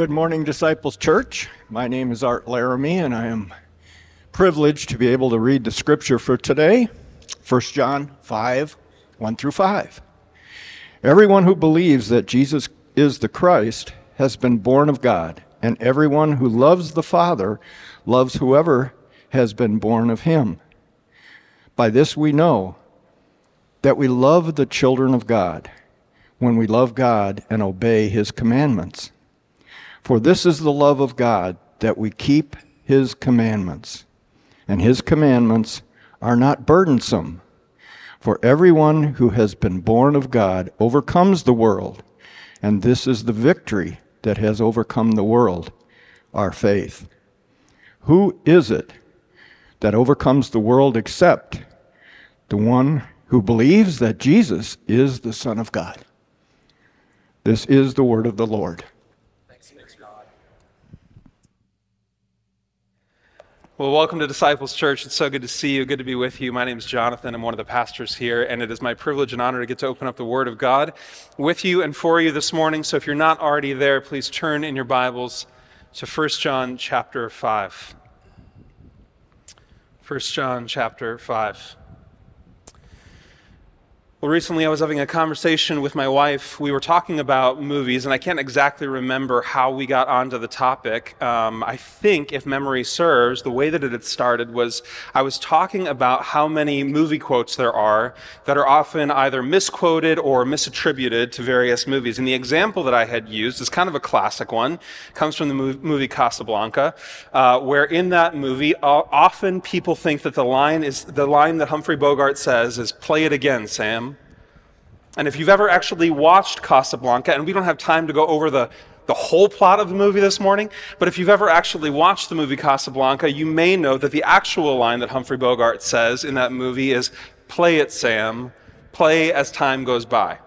Good morning, Disciples Church. My name is Art Laramie, and I am privileged to be able to read the scripture for today 1 John 5 1 through 5. Everyone who believes that Jesus is the Christ has been born of God, and everyone who loves the Father loves whoever has been born of him. By this we know that we love the children of God when we love God and obey his commandments. For this is the love of God, that we keep his commandments. And his commandments are not burdensome. For everyone who has been born of God overcomes the world. And this is the victory that has overcome the world, our faith. Who is it that overcomes the world except the one who believes that Jesus is the Son of God? This is the word of the Lord. Well, welcome to Disciples Church. It's so good to see you. Good to be with you. My name is Jonathan. I'm one of the pastors here, and it is my privilege and honor to get to open up the Word of God with you and for you this morning. So if you're not already there, please turn in your Bibles to 1 John chapter 5. 1 John chapter 5. Well, recently I was having a conversation with my wife. We were talking about movies, and I can't exactly remember how we got onto the topic. Um, I think, if memory serves, the way that it had started was I was talking about how many movie quotes there are that are often either misquoted or misattributed to various movies. And the example that I had used is kind of a classic one. It comes from the movie Casablanca, uh, where in that movie, often people think that the line is the line that Humphrey Bogart says is "Play it again, Sam." And if you've ever actually watched Casablanca, and we don't have time to go over the, the whole plot of the movie this morning, but if you've ever actually watched the movie Casablanca, you may know that the actual line that Humphrey Bogart says in that movie is, Play it, Sam, play as time goes by.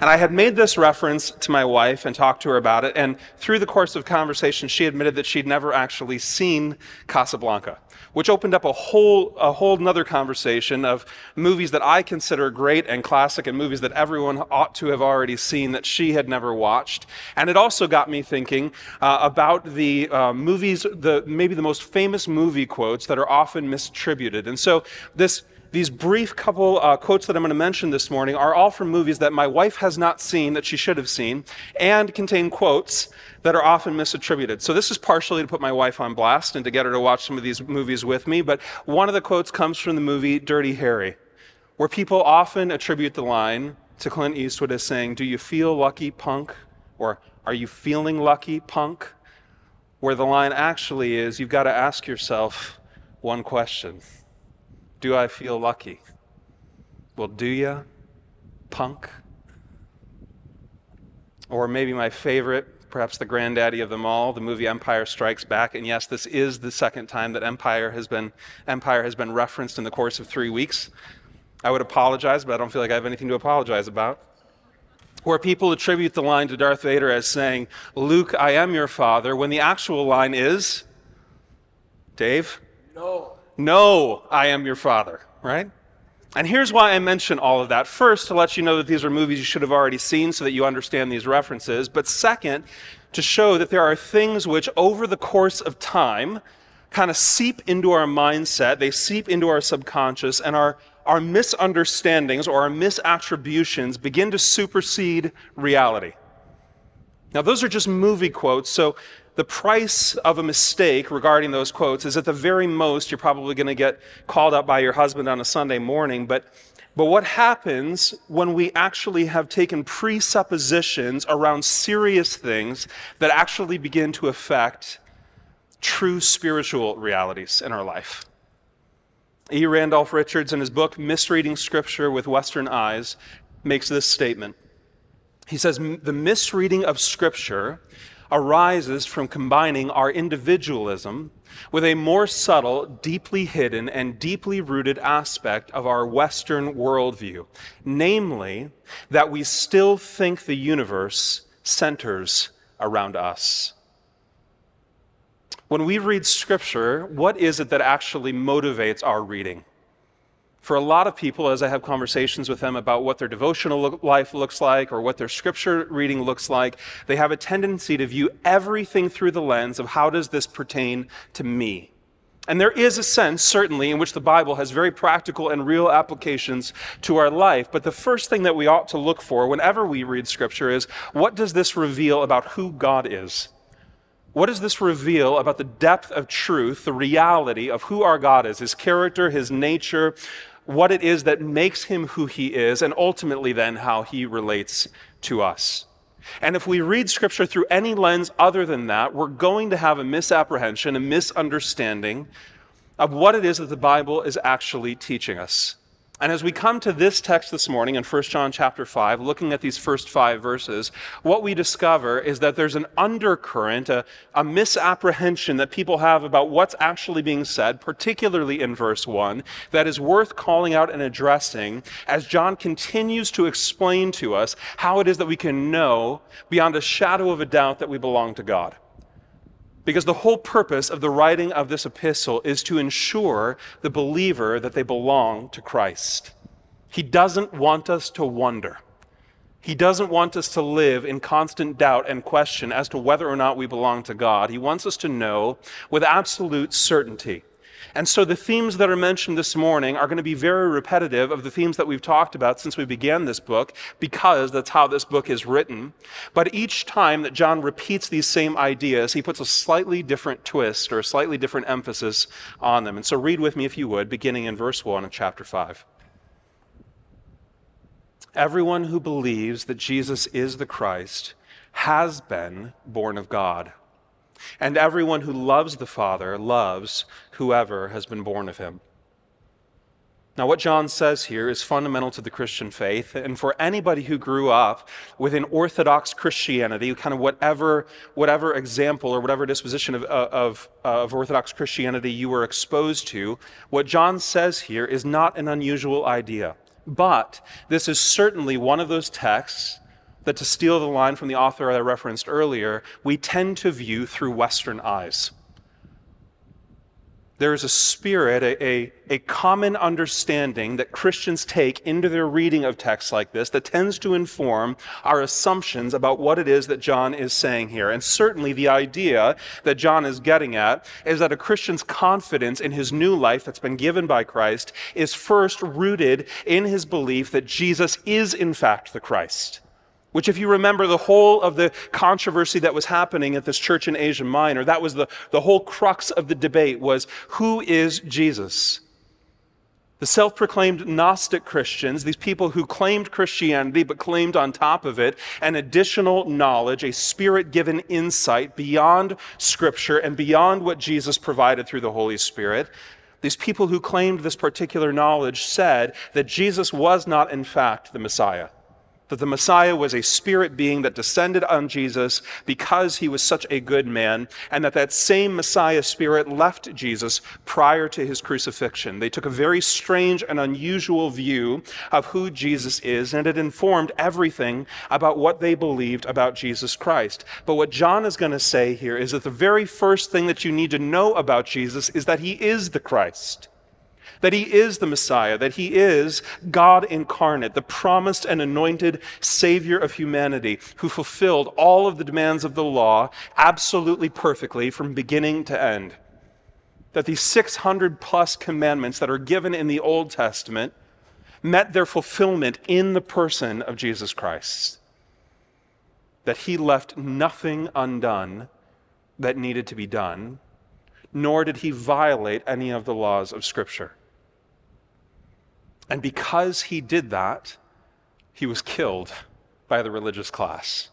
And I had made this reference to my wife and talked to her about it. And through the course of conversation, she admitted that she'd never actually seen Casablanca, which opened up a whole, a whole nother conversation of movies that I consider great and classic and movies that everyone ought to have already seen that she had never watched. And it also got me thinking uh, about the uh, movies, the, maybe the most famous movie quotes that are often misattributed. And so this these brief couple uh, quotes that I'm going to mention this morning are all from movies that my wife has not seen that she should have seen and contain quotes that are often misattributed. So this is partially to put my wife on blast and to get her to watch some of these movies with me. But one of the quotes comes from the movie Dirty Harry, where people often attribute the line to Clint Eastwood as saying, Do you feel lucky, punk? Or Are you feeling lucky, punk? Where the line actually is, you've got to ask yourself one question. Do I feel lucky? Well, do you, punk? Or maybe my favorite, perhaps the granddaddy of them all, the movie Empire Strikes Back. And yes, this is the second time that Empire has been, Empire has been referenced in the course of three weeks. I would apologize, but I don't feel like I have anything to apologize about. Where people attribute the line to Darth Vader as saying, Luke, I am your father, when the actual line is, Dave? No. No, I am your father, right? And here's why I mention all of that. First, to let you know that these are movies you should have already seen so that you understand these references. But second, to show that there are things which, over the course of time, kind of seep into our mindset, they seep into our subconscious, and our, our misunderstandings or our misattributions begin to supersede reality. Now, those are just movie quotes, so the price of a mistake regarding those quotes is at the very most you're probably going to get called up by your husband on a Sunday morning. But, but what happens when we actually have taken presuppositions around serious things that actually begin to affect true spiritual realities in our life? E. Randolph Richards, in his book Misreading Scripture with Western Eyes, makes this statement. He says, The misreading of Scripture arises from combining our individualism with a more subtle, deeply hidden, and deeply rooted aspect of our Western worldview, namely, that we still think the universe centers around us. When we read Scripture, what is it that actually motivates our reading? For a lot of people, as I have conversations with them about what their devotional life looks like or what their scripture reading looks like, they have a tendency to view everything through the lens of how does this pertain to me? And there is a sense, certainly, in which the Bible has very practical and real applications to our life. But the first thing that we ought to look for whenever we read Scripture is what does this reveal about who God is? What does this reveal about the depth of truth, the reality of who our God is, his character, his nature, what it is that makes him who he is, and ultimately then how he relates to us. And if we read scripture through any lens other than that, we're going to have a misapprehension, a misunderstanding of what it is that the Bible is actually teaching us. And as we come to this text this morning in 1 John chapter 5, looking at these first five verses, what we discover is that there's an undercurrent, a, a, misapprehension that people have about what's actually being said, particularly in verse 1, that is worth calling out and addressing as John continues to explain to us how it is that we can know beyond a shadow of a doubt that we belong to God. Because the whole purpose of the writing of this epistle is to ensure the believer that they belong to Christ. He doesn't want us to wonder. He doesn't want us to live in constant doubt and question as to whether or not we belong to God. He wants us to know with absolute certainty and so the themes that are mentioned this morning are going to be very repetitive of the themes that we've talked about since we began this book, because that's how this book is written. But each time that John repeats these same ideas, he puts a slightly different twist or a slightly different emphasis on them. And so read with me, if you would, beginning in verse 1 of chapter 5. Everyone who believes that Jesus is the Christ has been born of God. And everyone who loves the Father loves whoever has been born of him. Now, what John says here is fundamental to the Christian faith. And for anybody who grew up within Orthodox Christianity, kind of whatever, whatever example or whatever disposition of, of, of Orthodox Christianity you were exposed to, what John says here is not an unusual idea. But this is certainly one of those texts that, to steal the line from the author I referenced earlier, we tend to view through Western eyes. There is a spirit, a, a, a, common understanding that Christians take into their reading of texts like this that tends to inform our assumptions about what it is that John is saying here. And certainly the idea that John is getting at is that a Christian's confidence in his new life that's been given by Christ is first rooted in his belief that Jesus is in fact the Christ. Which, if you remember the whole of the controversy that was happening at this church in Asia Minor, that was the, the whole crux of the debate was who is Jesus? The self proclaimed Gnostic Christians, these people who claimed Christianity but claimed on top of it an additional knowledge, a spirit given insight beyond Scripture and beyond what Jesus provided through the Holy Spirit. These people who claimed this particular knowledge said that Jesus was not, in fact, the Messiah that the Messiah was a spirit being that descended on Jesus because he was such a good man, and that that same Messiah spirit left Jesus prior to his crucifixion. They took a very strange and unusual view of who Jesus is, and it informed everything about what they believed about Jesus Christ. But what John is going to say here is that the very first thing that you need to know about Jesus is that he is the Christ that he is the Messiah, that he is God incarnate, the promised and anointed Savior of humanity, who fulfilled all of the demands of the law absolutely perfectly from beginning to end. That these 600 plus commandments that are given in the Old Testament met their fulfillment in the person of Jesus Christ. That he left nothing undone that needed to be done, nor did he violate any of the laws of Scripture. And because he did that, he was killed by the religious class.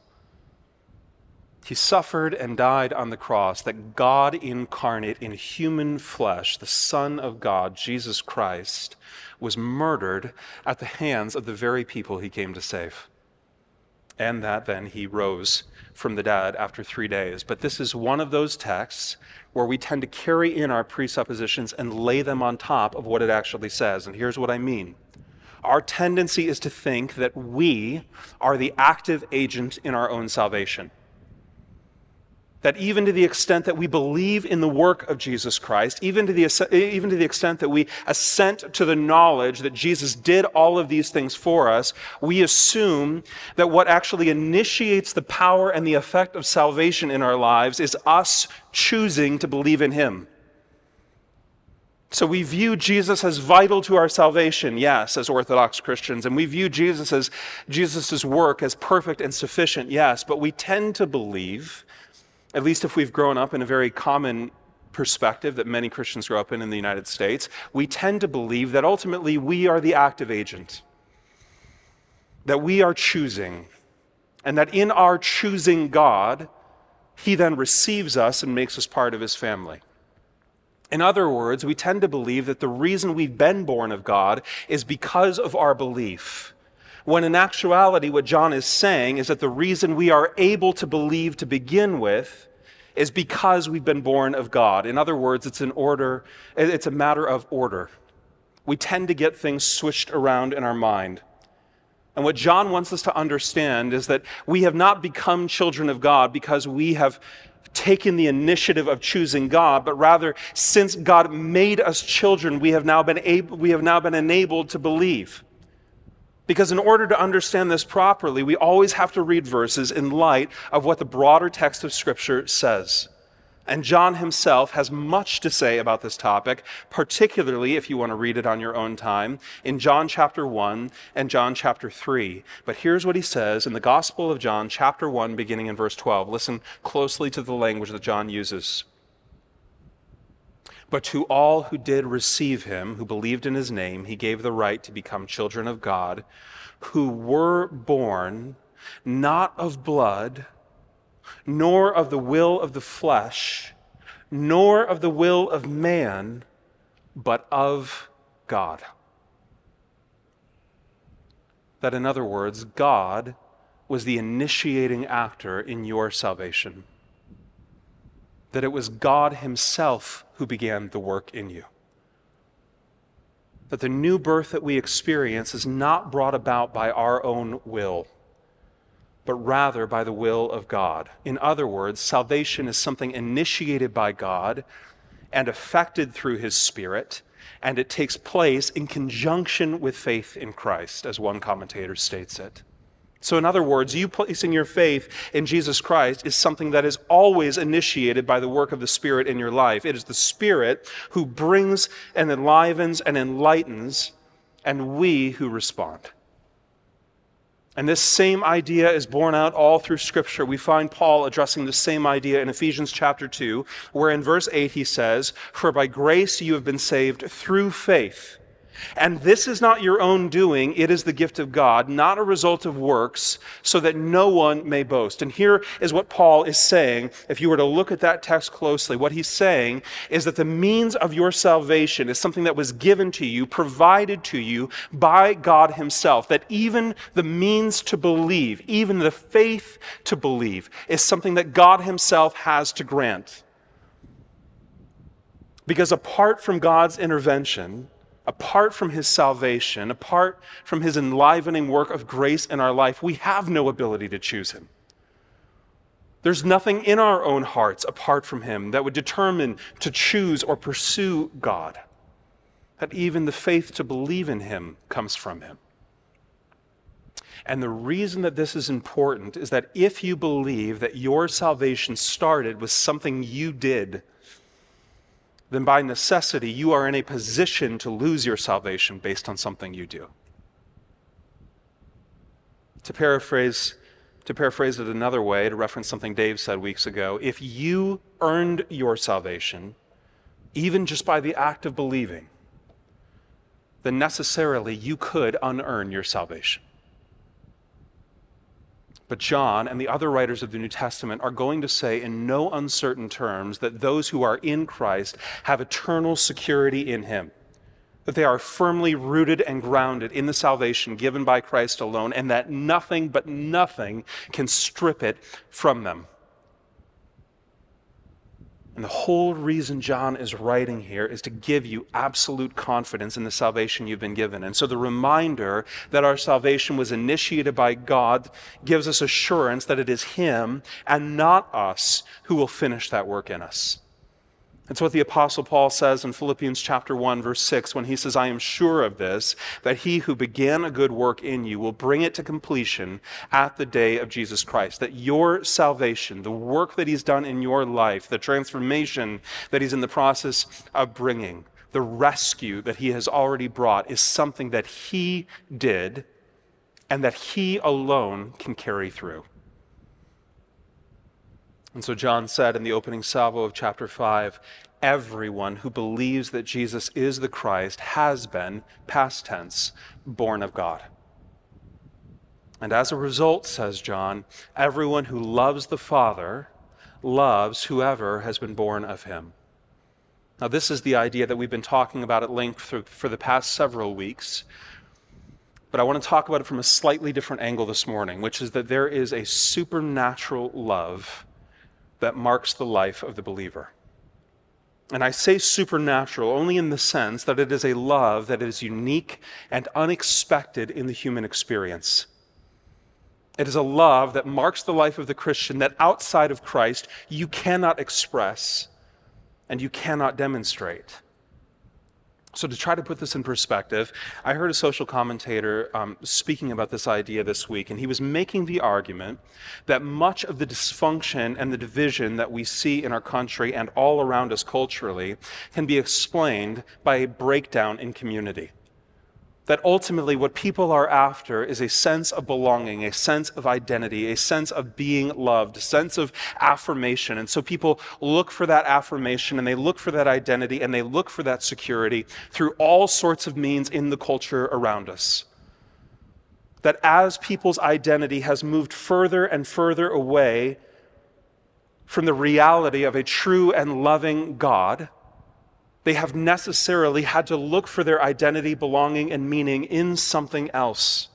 He suffered and died on the cross that God incarnate in human flesh, the Son of God, Jesus Christ, was murdered at the hands of the very people he came to save. And that then he rose from the dead after three days. But this is one of those texts where we tend to carry in our presuppositions and lay them on top of what it actually says. And here's what I mean. Our tendency is to think that we are the active agent in our own salvation. That even to the extent that we believe in the work of Jesus Christ, even to, the, even to the extent that we assent to the knowledge that Jesus did all of these things for us, we assume that what actually initiates the power and the effect of salvation in our lives is us choosing to believe in Him. So we view Jesus as vital to our salvation, yes, as Orthodox Christians, and we view Jesus as Jesus' work as perfect and sufficient, yes, but we tend to believe at least if we've grown up in a very common perspective that many Christians grow up in in the United States, we tend to believe that ultimately we are the active agent, that we are choosing, and that in our choosing God, He then receives us and makes us part of His family. In other words, we tend to believe that the reason we've been born of God is because of our belief. When in actuality, what John is saying is that the reason we are able to believe to begin with is because we've been born of God. In other words, it's an order, it's a matter of order. We tend to get things switched around in our mind. And what John wants us to understand is that we have not become children of God because we have taken the initiative of choosing God, but rather since God made us children, we have now been able, we have now been enabled to believe. Because in order to understand this properly, we always have to read verses in light of what the broader text of Scripture says. And John himself has much to say about this topic, particularly if you want to read it on your own time, in John chapter 1 and John chapter 3. But here's what he says in the Gospel of John, chapter 1, beginning in verse 12. Listen closely to the language that John uses. But to all who did receive him, who believed in his name, he gave the right to become children of God, who were born not of blood, nor of the will of the flesh, nor of the will of man, but of God. That, in other words, God was the initiating actor in your salvation that it was God Himself who began the work in you. That the new birth that we experience is not brought about by our own will, but rather by the will of God. In other words, salvation is something initiated by God and effected through His Spirit, and it takes place in conjunction with faith in Christ, as one commentator states it. So, in other words, you placing your faith in Jesus Christ is something that is always initiated by the work of the Spirit in your life. It is the Spirit who brings and enlivens and enlightens, and we who respond. And this same idea is borne out all through Scripture. We find Paul addressing the same idea in Ephesians chapter 2, where in verse 8 he says, For by grace you have been saved through faith. And this is not your own doing, it is the gift of God, not a result of works, so that no one may boast. And here is what Paul is saying. If you were to look at that text closely, what he's saying is that the means of your salvation is something that was given to you, provided to you by God Himself. That even the means to believe, even the faith to believe, is something that God Himself has to grant. Because apart from God's intervention, apart from his salvation, apart from his enlivening work of grace in our life, we have no ability to choose him. There's nothing in our own hearts apart from him that would determine to choose or pursue God. That even the faith to believe in him comes from him. And the reason that this is important is that if you believe that your salvation started with something you did, then by necessity, you are in a position to lose your salvation based on something you do. To paraphrase, to paraphrase it another way, to reference something Dave said weeks ago, if you earned your salvation, even just by the act of believing, then necessarily you could unearn your salvation. But John and the other writers of the New Testament are going to say in no uncertain terms that those who are in Christ have eternal security in him, that they are firmly rooted and grounded in the salvation given by Christ alone, and that nothing but nothing can strip it from them. And the whole reason John is writing here is to give you absolute confidence in the salvation you've been given. And so the reminder that our salvation was initiated by God gives us assurance that it is Him and not us who will finish that work in us. It's what the Apostle Paul says in Philippians chapter 1, verse 6, when he says, I am sure of this, that he who began a good work in you will bring it to completion at the day of Jesus Christ. That your salvation, the work that he's done in your life, the transformation that he's in the process of bringing, the rescue that he has already brought, is something that he did and that he alone can carry through. And so John said in the opening salvo of chapter 5 everyone who believes that Jesus is the Christ has been, past tense, born of God. And as a result, says John, everyone who loves the Father loves whoever has been born of him. Now, this is the idea that we've been talking about at length for, for the past several weeks. But I want to talk about it from a slightly different angle this morning, which is that there is a supernatural love that marks the life of the believer. And I say supernatural only in the sense that it is a love that is unique and unexpected in the human experience. It is a love that marks the life of the Christian that outside of Christ you cannot express and you cannot demonstrate. So, to try to put this in perspective, I heard a social commentator um, speaking about this idea this week, and he was making the argument that much of the dysfunction and the division that we see in our country and all around us culturally can be explained by a breakdown in community that ultimately what people are after is a sense of belonging, a sense of identity, a sense of being loved, a sense of affirmation. And so people look for that affirmation and they look for that identity and they look for that security through all sorts of means in the culture around us. That as people's identity has moved further and further away from the reality of a true and loving God, they have necessarily had to look for their identity, belonging, and meaning in something else.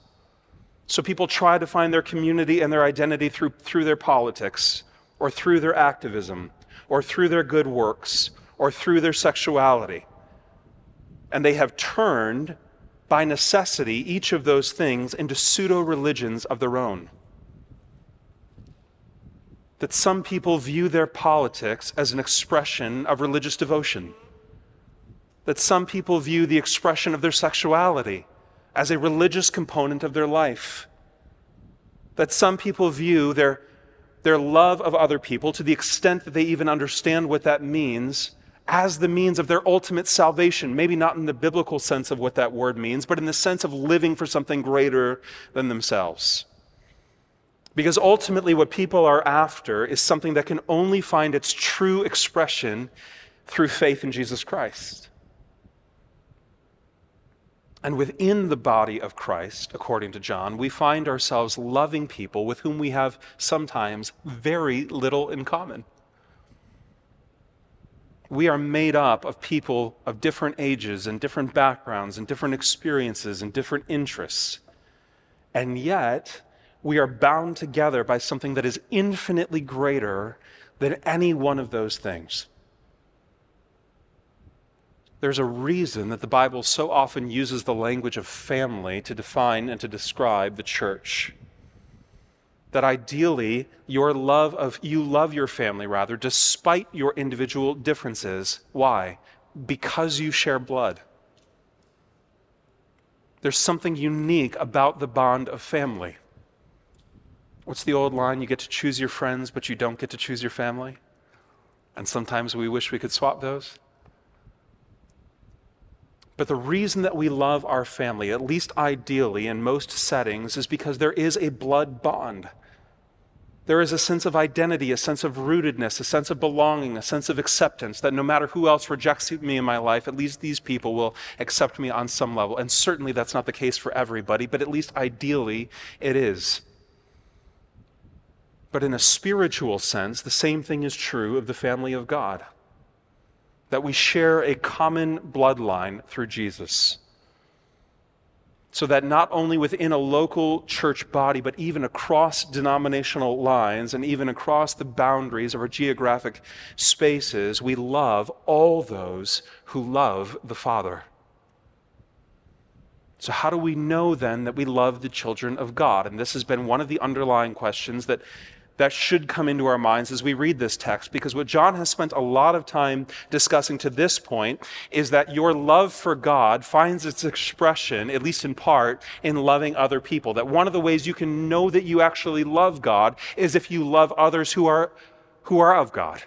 So people try to find their community and their identity through, through their politics, or through their activism, or through their good works, or through their sexuality. And they have turned, by necessity, each of those things into pseudo religions of their own. That some people view their politics as an expression of religious devotion that some people view the expression of their sexuality as a religious component of their life. That some people view their, their love of other people, to the extent that they even understand what that means, as the means of their ultimate salvation. Maybe not in the biblical sense of what that word means, but in the sense of living for something greater than themselves. Because ultimately, what people are after is something that can only find its true expression through faith in Jesus Christ. And within the body of Christ, according to John, we find ourselves loving people with whom we have sometimes very little in common. We are made up of people of different ages and different backgrounds and different experiences and different interests. And yet, we are bound together by something that is infinitely greater than any one of those things. There's a reason that the Bible so often uses the language of family to define and to describe the church. That ideally, your love of, you love your family rather, despite your individual differences. Why? Because you share blood. There's something unique about the bond of family. What's the old line? You get to choose your friends, but you don't get to choose your family? And sometimes we wish we could swap those. But the reason that we love our family, at least ideally in most settings, is because there is a blood bond. There is a sense of identity, a sense of rootedness, a sense of belonging, a sense of acceptance that no matter who else rejects me in my life, at least these people will accept me on some level. And certainly that's not the case for everybody, but at least ideally it is. But in a spiritual sense, the same thing is true of the family of God that we share a common bloodline through Jesus. so that not only within a local church body, but even across denominational lines and even across the boundaries of our geographic spaces, we love all those who love the Father. So, how do we know then that we love the children of God? And this has been one of the underlying questions that that should come into our minds as we read this text because what John has spent a lot of time discussing to this point is that your love for God finds its expression, at least in part, in loving other people. That one of the ways you can know that you actually love God is if you love others who are, who are of God.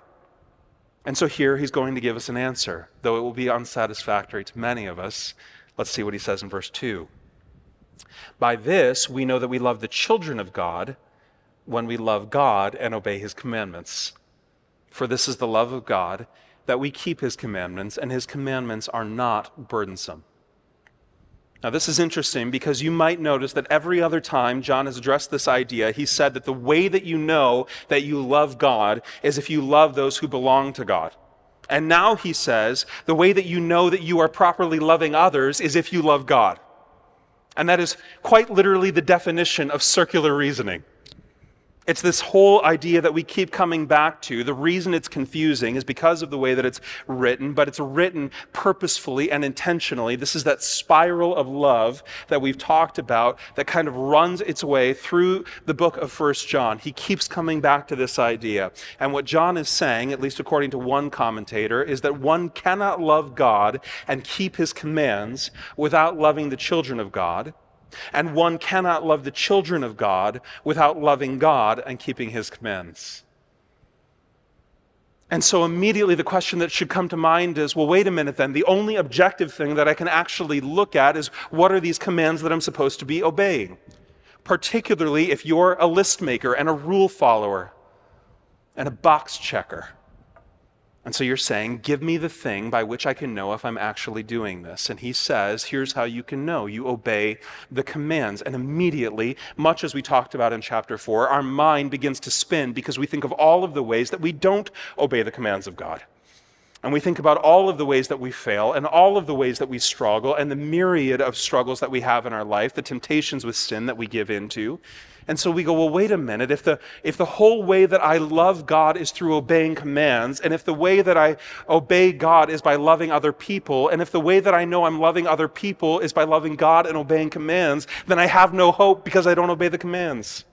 And so here he's going to give us an answer, though it will be unsatisfactory to many of us. Let's see what he says in verse 2. By this we know that we love the children of God when we love God and obey his commandments. For this is the love of God, that we keep his commandments, and his commandments are not burdensome. Now, this is interesting because you might notice that every other time John has addressed this idea, he said that the way that you know that you love God is if you love those who belong to God. And now he says the way that you know that you are properly loving others is if you love God. And that is quite literally the definition of circular reasoning. It's this whole idea that we keep coming back to. The reason it's confusing is because of the way that it's written, but it's written purposefully and intentionally. This is that spiral of love that we've talked about that kind of runs its way through the book of First John. He keeps coming back to this idea. And what John is saying, at least according to one commentator, is that one cannot love God and keep his commands without loving the children of God. And one cannot love the children of God without loving God and keeping his commands. And so immediately the question that should come to mind is well, wait a minute then. The only objective thing that I can actually look at is what are these commands that I'm supposed to be obeying? Particularly if you're a list maker and a rule follower and a box checker. And so you're saying, Give me the thing by which I can know if I'm actually doing this. And he says, Here's how you can know. You obey the commands. And immediately, much as we talked about in chapter 4, our mind begins to spin because we think of all of the ways that we don't obey the commands of God. And we think about all of the ways that we fail and all of the ways that we struggle and the myriad of struggles that we have in our life, the temptations with sin that we give into. And so we go, well, wait a minute. If the, if the whole way that I love God is through obeying commands, and if the way that I obey God is by loving other people, and if the way that I know I'm loving other people is by loving God and obeying commands, then I have no hope because I don't obey the commands.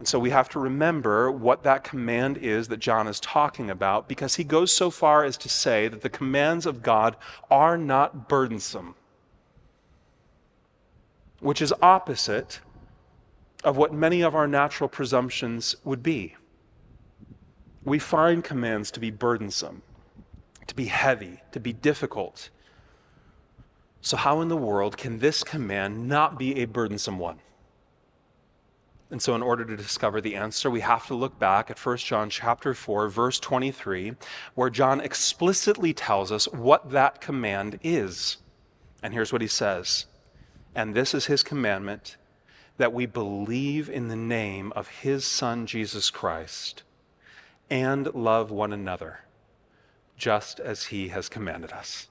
And so we have to remember what that command is that John is talking about because he goes so far as to say that the commands of God are not burdensome, which is opposite of what many of our natural presumptions would be. We find commands to be burdensome, to be heavy, to be difficult. So, how in the world can this command not be a burdensome one? And so in order to discover the answer, we have to look back at 1 John chapter 4 verse 23 where John explicitly tells us what that command is. And here's what he says. And this is his commandment that we believe in the name of his Son, Jesus Christ, and love one another, just as he has commanded us.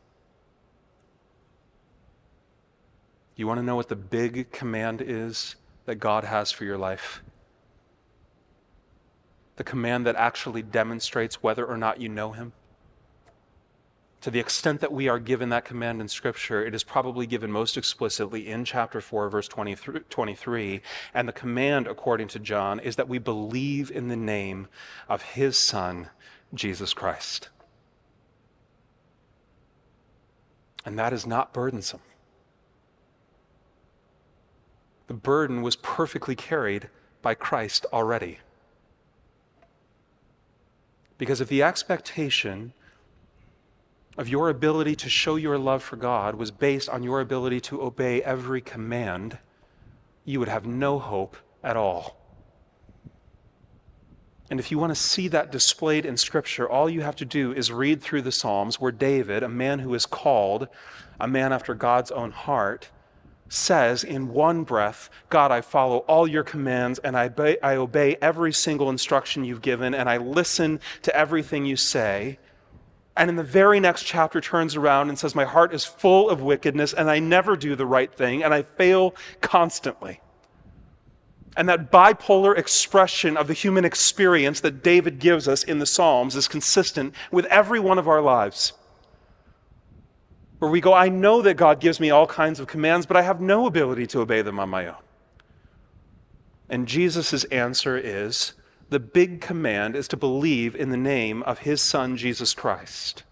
You want to know what the big command is that God has for your life? The command that actually demonstrates whether or not you know him? To the extent that we are given that command in Scripture, it is probably given most explicitly in chapter 4, verse 23. And the command, according to John, is that we believe in the name of his Son, Jesus Christ. And that is not burdensome. The burden was perfectly carried by Christ already. Because if the expectation of your ability to show your love for God was based on your ability to obey every command, you would have no hope at all. And if you want to see that displayed in Scripture, all you have to do is read through the Psalms where David, a man who is called a man after God's own heart, says in one breath, God, I follow all your commands and I obey, I obey every single instruction you've given and I listen to everything you say And in the very next chapter, turns around and says, My heart is full of wickedness, and I never do the right thing, and I fail constantly. And that bipolar expression of the human experience that David gives us in the Psalms is consistent with every one of our lives. Where we go, I know that God gives me all kinds of commands, but I have no ability to obey them on my own. And Jesus' answer is the big command is to believe in the name of his Son, Jesus Christ.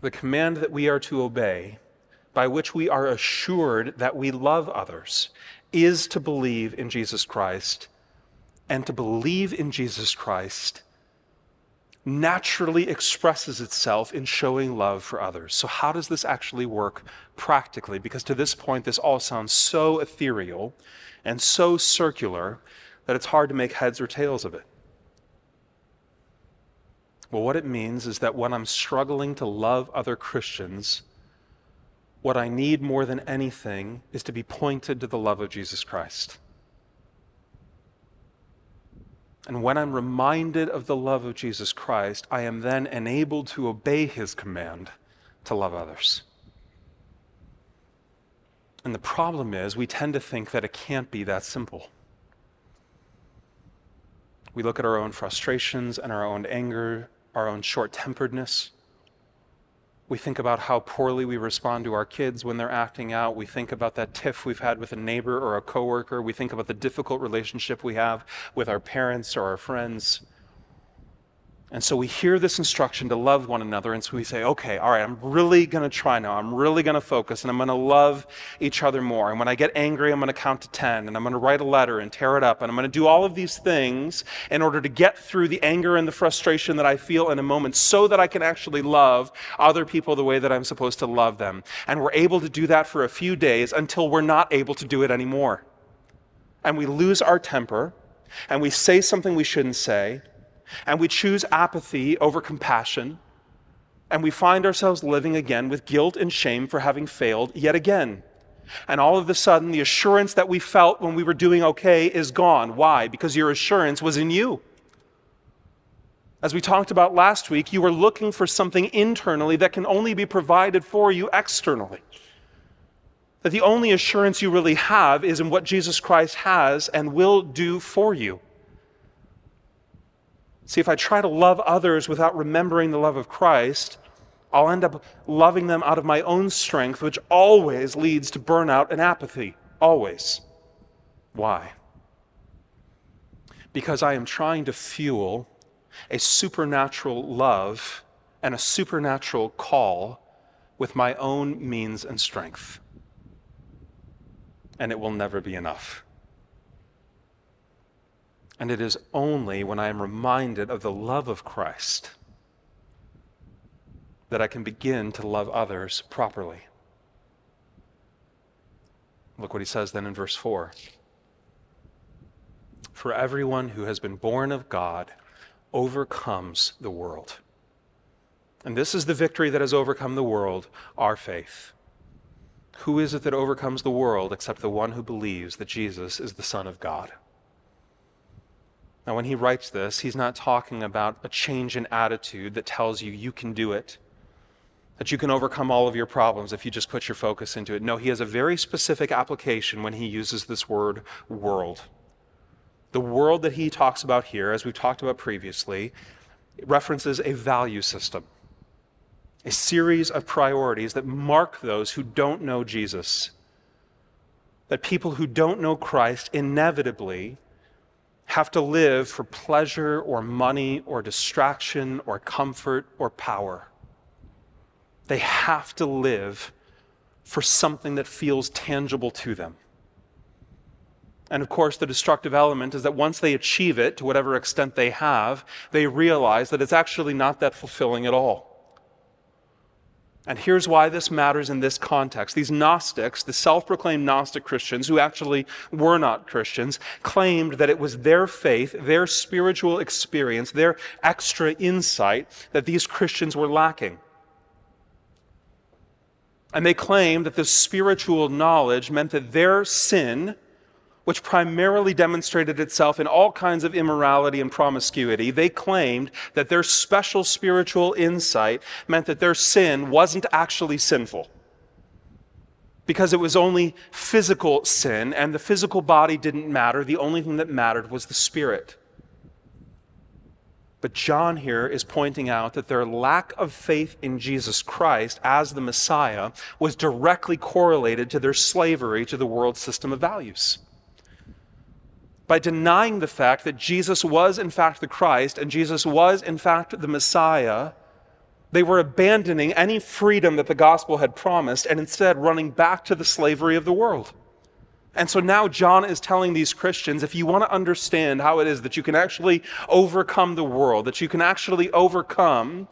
The command that we are to obey, by which we are assured that we love others, is to believe in Jesus Christ. And to believe in Jesus Christ naturally expresses itself in showing love for others. So, how does this actually work practically? Because to this point, this all sounds so ethereal and so circular that it's hard to make heads or tails of it. Well, what it means is that when I'm struggling to love other Christians, what I need more than anything is to be pointed to the love of Jesus Christ. And when I'm reminded of the love of Jesus Christ, I am then enabled to obey his command to love others. And the problem is, we tend to think that it can't be that simple. We look at our own frustrations and our own anger, our own short temperedness, we think about how poorly we respond to our kids when they're acting out. We think about that tiff we've had with a neighbor or a coworker. We think about the difficult relationship we have with our parents or our friends. And so we hear this instruction to love one another, and so we say, okay, all right, I'm really going to try now. I'm really going to focus, and I'm going to love each other more. And when I get angry, I'm going to count to 10, and I'm going to write a letter and tear it up, and I'm going to do all of these things in order to get through the anger and the frustration that I feel in a moment so that I can actually love other people the way that I'm supposed to love them. And we're able to do that for a few days until we're not able to do it anymore. And we lose our temper, and we say something we shouldn't say and we choose apathy over compassion, and we find ourselves living again with guilt and shame for having failed yet again. And all of a sudden, the assurance that we felt when we were doing okay is gone. Why? Because your assurance was in you. As we talked about last week, you were looking for something internally that can only be provided for you externally. That the only assurance you really have is in what Jesus Christ has and will do for you. See, if I try to love others without remembering the love of Christ, I'll end up loving them out of my own strength, which always leads to burnout and apathy. Always. Why? Because I am trying to fuel a supernatural love and a supernatural call with my own means and strength. And it will never be enough. And it is only when I am reminded of the love of Christ that I can begin to love others properly. Look what he says then in verse 4 For everyone who has been born of God overcomes the world. And this is the victory that has overcome the world, our faith. Who is it that overcomes the world except the one who believes that Jesus is the Son of God? Now, when he writes this, he's not talking about a change in attitude that tells you you can do it, that you can overcome all of your problems if you just put your focus into it. No, he has a very specific application when he uses this word world. The world that he talks about here, as we've talked about previously, references a value system, a series of priorities that mark those who don't know Jesus. That people who don't know Christ inevitably have to live for pleasure or money or distraction or comfort or power. They have to live for something that feels tangible to them. And of course, the destructive element is that once they achieve it, to whatever extent they have, they realize that it's actually not that fulfilling at all. And here's why this matters in this context. These Gnostics, the self proclaimed Gnostic Christians, who actually were not Christians, claimed that it was their faith, their spiritual experience, their extra insight that these Christians were lacking. And they claimed that this spiritual knowledge meant that their sin which primarily demonstrated itself in all kinds of immorality and promiscuity, they claimed that their special spiritual insight meant that their sin wasn't actually sinful. Because it was only physical sin, and the physical body didn't matter. The only thing that mattered was the spirit. But John here is pointing out that their lack of faith in Jesus Christ as the Messiah was directly correlated to their slavery to the world's system of values. By denying the fact that Jesus was, in fact, the Christ and Jesus was, in fact, the Messiah, they were abandoning any freedom that the gospel had promised and instead running back to the slavery of the world. And so now John is telling these Christians if you want to understand how it is that you can actually overcome the world, that you can actually overcome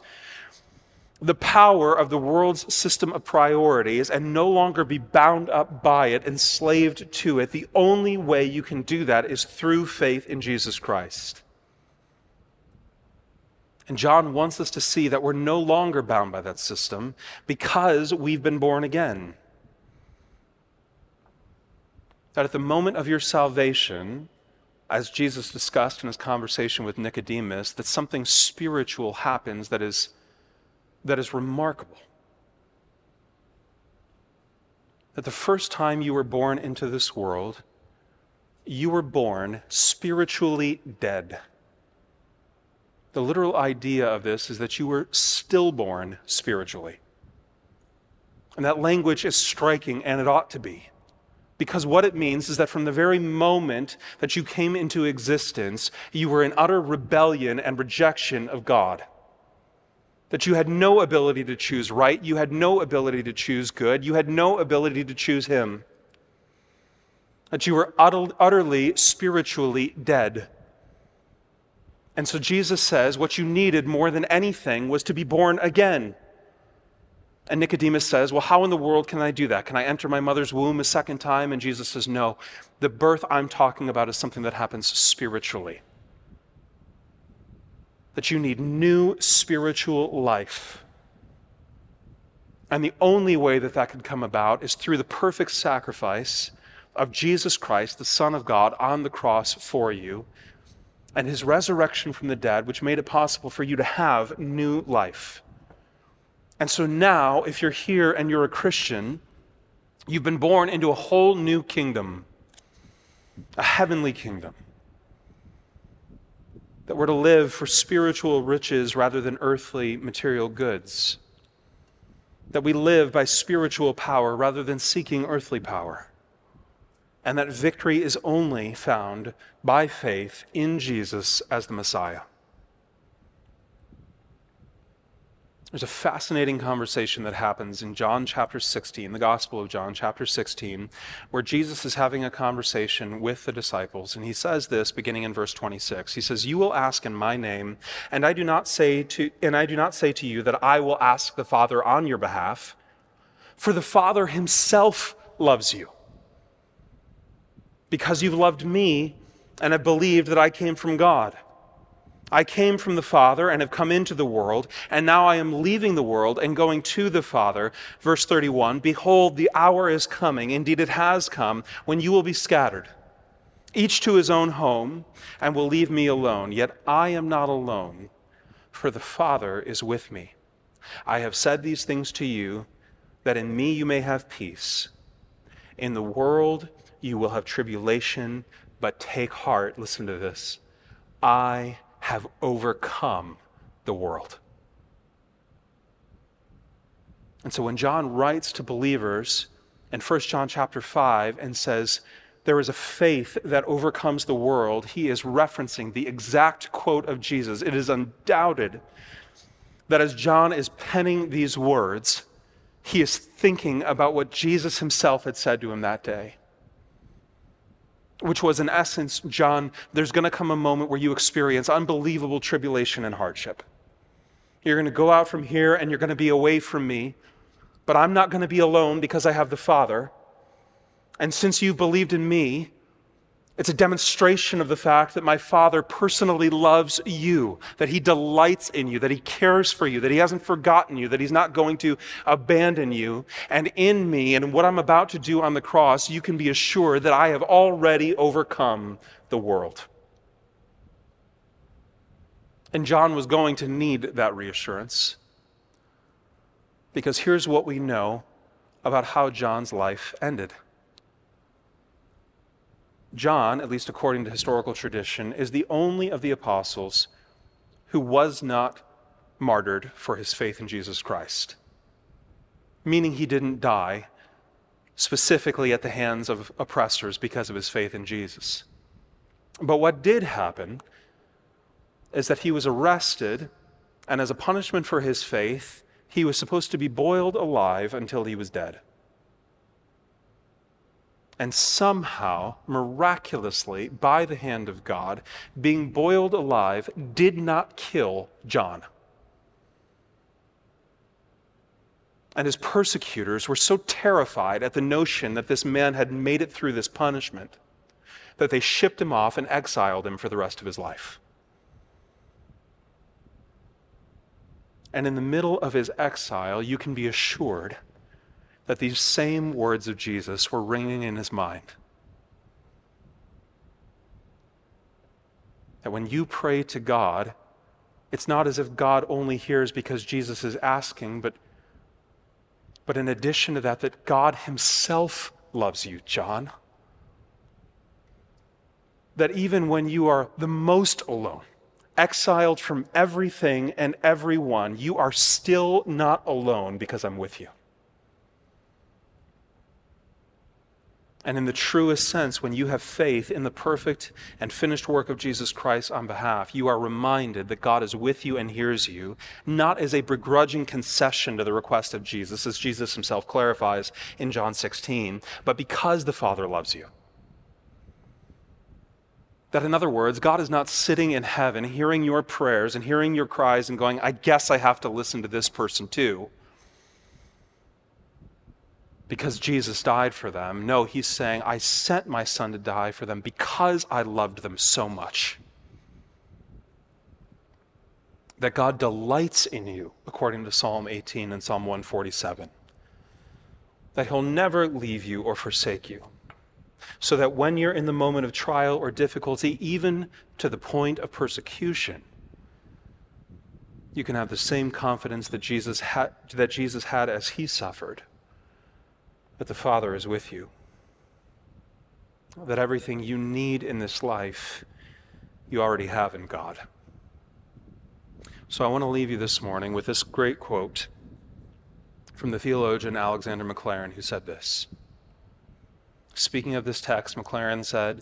the power of the world's system of priorities and no longer be bound up by it, enslaved to it, the only way you can do that is through faith in Jesus Christ. And John wants us to see that we're no longer bound by that system because we've been born again that at the moment of your salvation, as Jesus discussed in his conversation with Nicodemus, that something spiritual happens that is, that is remarkable. That the first time you were born into this world, you were born spiritually dead. The literal idea of this is that you were stillborn spiritually. And that language is striking, and it ought to be. Because what it means is that from the very moment that you came into existence, you were in utter rebellion and rejection of God. That you had no ability to choose right, you had no ability to choose good, you had no ability to choose Him. That you were utterly spiritually dead. And so Jesus says what you needed more than anything was to be born again. And Nicodemus says, Well, how in the world can I do that? Can I enter my mother's womb a second time? And Jesus says, No. The birth I'm talking about is something that happens spiritually. That you need new spiritual life. And the only way that that can come about is through the perfect sacrifice of Jesus Christ, the Son of God, on the cross for you, and his resurrection from the dead, which made it possible for you to have new life. And so now, if you're here and you're a Christian, you've been born into a whole new kingdom, a heavenly kingdom. That we're to live for spiritual riches rather than earthly material goods. That we live by spiritual power rather than seeking earthly power. And that victory is only found by faith in Jesus as the Messiah. There's a fascinating conversation that happens in John chapter 16, the Gospel of John chapter 16, where Jesus is having a conversation with the disciples. And he says this beginning in verse 26. He says, You will ask in my name, and I do not say to and I do not say to you that I will ask the Father on your behalf, for the Father himself loves you. Because you've loved me and have believed that I came from God. I came from the Father and have come into the world, and now I am leaving the world and going to the Father. Verse 31 Behold, the hour is coming, indeed it has come, when you will be scattered, each to his own home, and will leave me alone. Yet I am not alone, for the Father is with me. I have said these things to you, that in me you may have peace. In the world you will have tribulation, but take heart. Listen to this. I have overcome the world. And so when John writes to believers in 1 John chapter 5 and says, there is a faith that overcomes the world, he is referencing the exact quote of Jesus. It is undoubted that as John is penning these words, he is thinking about what Jesus himself had said to him that day which was in essence, John, there's going to come a moment where you experience unbelievable tribulation and hardship. You're going to go out from here and you're going to be away from me, but I'm not going to be alone because I have the Father. And since you've believed in me, It's a demonstration of the fact that my Father personally loves you, that He delights in you, that He cares for you, that He hasn't forgotten you, that He's not going to abandon you. And in me and what I'm about to do on the cross, you can be assured that I have already overcome the world. And John was going to need that reassurance. Because here's what we know about how John's life ended. John, at least according to historical tradition, is the only of the apostles who was not martyred for his faith in Jesus Christ, meaning he didn't die specifically at the hands of oppressors because of his faith in Jesus. But what did happen is that he was arrested, and as a punishment for his faith, he was supposed to be boiled alive until he was dead and somehow, miraculously, by the hand of God, being boiled alive, did not kill John. And his persecutors were so terrified at the notion that this man had made it through this punishment that they shipped him off and exiled him for the rest of his life. And in the middle of his exile, you can be assured that these same words of Jesus were ringing in his mind. That when you pray to God, it's not as if God only hears because Jesus is asking, but, but in addition to that, that God Himself loves you, John. That even when you are the most alone, exiled from everything and everyone, you are still not alone because I'm with you. And in the truest sense, when you have faith in the perfect and finished work of Jesus Christ on behalf, you are reminded that God is with you and hears you, not as a begrudging concession to the request of Jesus, as Jesus himself clarifies in John 16, but because the Father loves you. That, in other words, God is not sitting in heaven hearing your prayers and hearing your cries and going, I guess I have to listen to this person too because Jesus died for them. No, he's saying, I sent my son to die for them because I loved them so much. That God delights in you, according to Psalm 18 and Psalm 147. That he'll never leave you or forsake you. So that when you're in the moment of trial or difficulty, even to the point of persecution, you can have the same confidence that Jesus had, that Jesus had as he suffered that the Father is with you. That everything you need in this life, you already have in God. So I want to leave you this morning with this great quote from the theologian Alexander Maclaren, who said this. Speaking of this text, Maclaren said,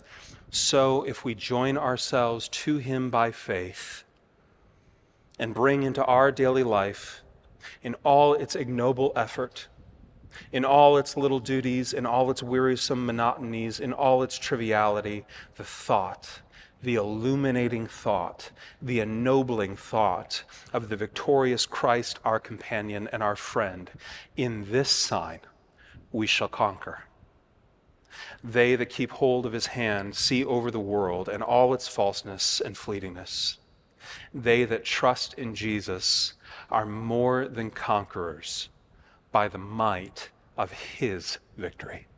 So if we join ourselves to him by faith and bring into our daily life, in all its ignoble effort, in all its little duties, in all its wearisome monotonies, in all its triviality, the thought, the illuminating thought, the ennobling thought of the victorious Christ, our companion and our friend. In this sign we shall conquer. They that keep hold of his hand see over the world and all its falseness and fleetingness. They that trust in Jesus are more than conquerors by the might of his victory.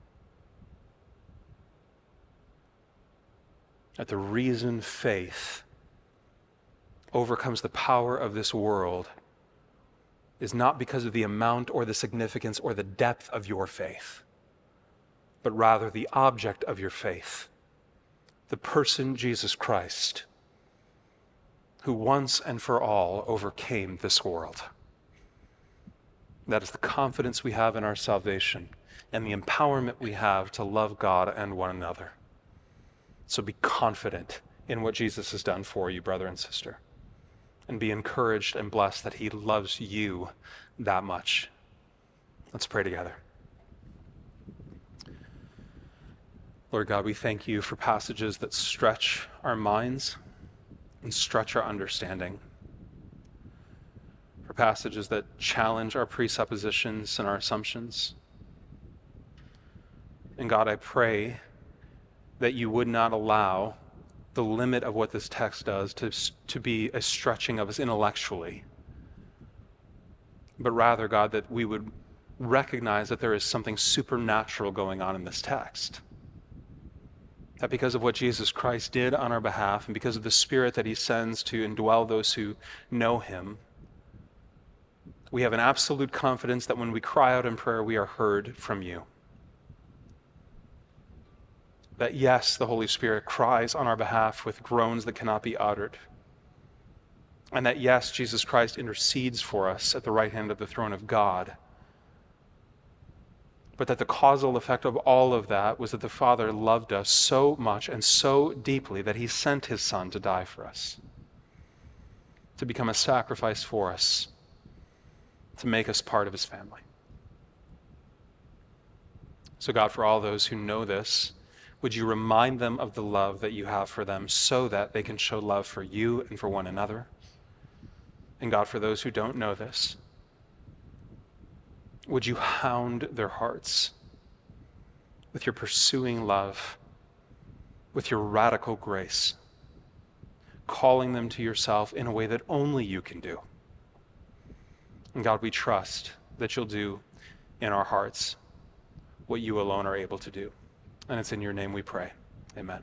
That the reason faith overcomes the power of this world is not because of the amount or the significance or the depth of your faith, but rather the object of your faith, the person Jesus Christ, who once and for all overcame this world. That is the confidence we have in our salvation and the empowerment we have to love God and one another. So be confident in what Jesus has done for you, brother and sister, and be encouraged and blessed that He loves you that much. Let's pray together. Lord God, we thank you for passages that stretch our minds and stretch our understanding passages that challenge our presuppositions and our assumptions. And God, I pray that you would not allow the limit of what this text does to, to be a stretching of us intellectually, but rather, God, that we would recognize that there is something supernatural going on in this text. That because of what Jesus Christ did on our behalf and because of the Spirit that He sends to indwell those who know Him, we have an absolute confidence that when we cry out in prayer, we are heard from you. That yes, the Holy Spirit cries on our behalf with groans that cannot be uttered. And that yes, Jesus Christ intercedes for us at the right hand of the throne of God. But that the causal effect of all of that was that the Father loved us so much and so deeply that he sent his Son to die for us, to become a sacrifice for us to make us part of his family. So, God, for all those who know this, would you remind them of the love that you have for them so that they can show love for you and for one another? And God, for those who don't know this, would you hound their hearts with your pursuing love, with your radical grace, calling them to yourself in a way that only you can do? And God, we trust that you'll do in our hearts what you alone are able to do. And it's in your name we pray. Amen.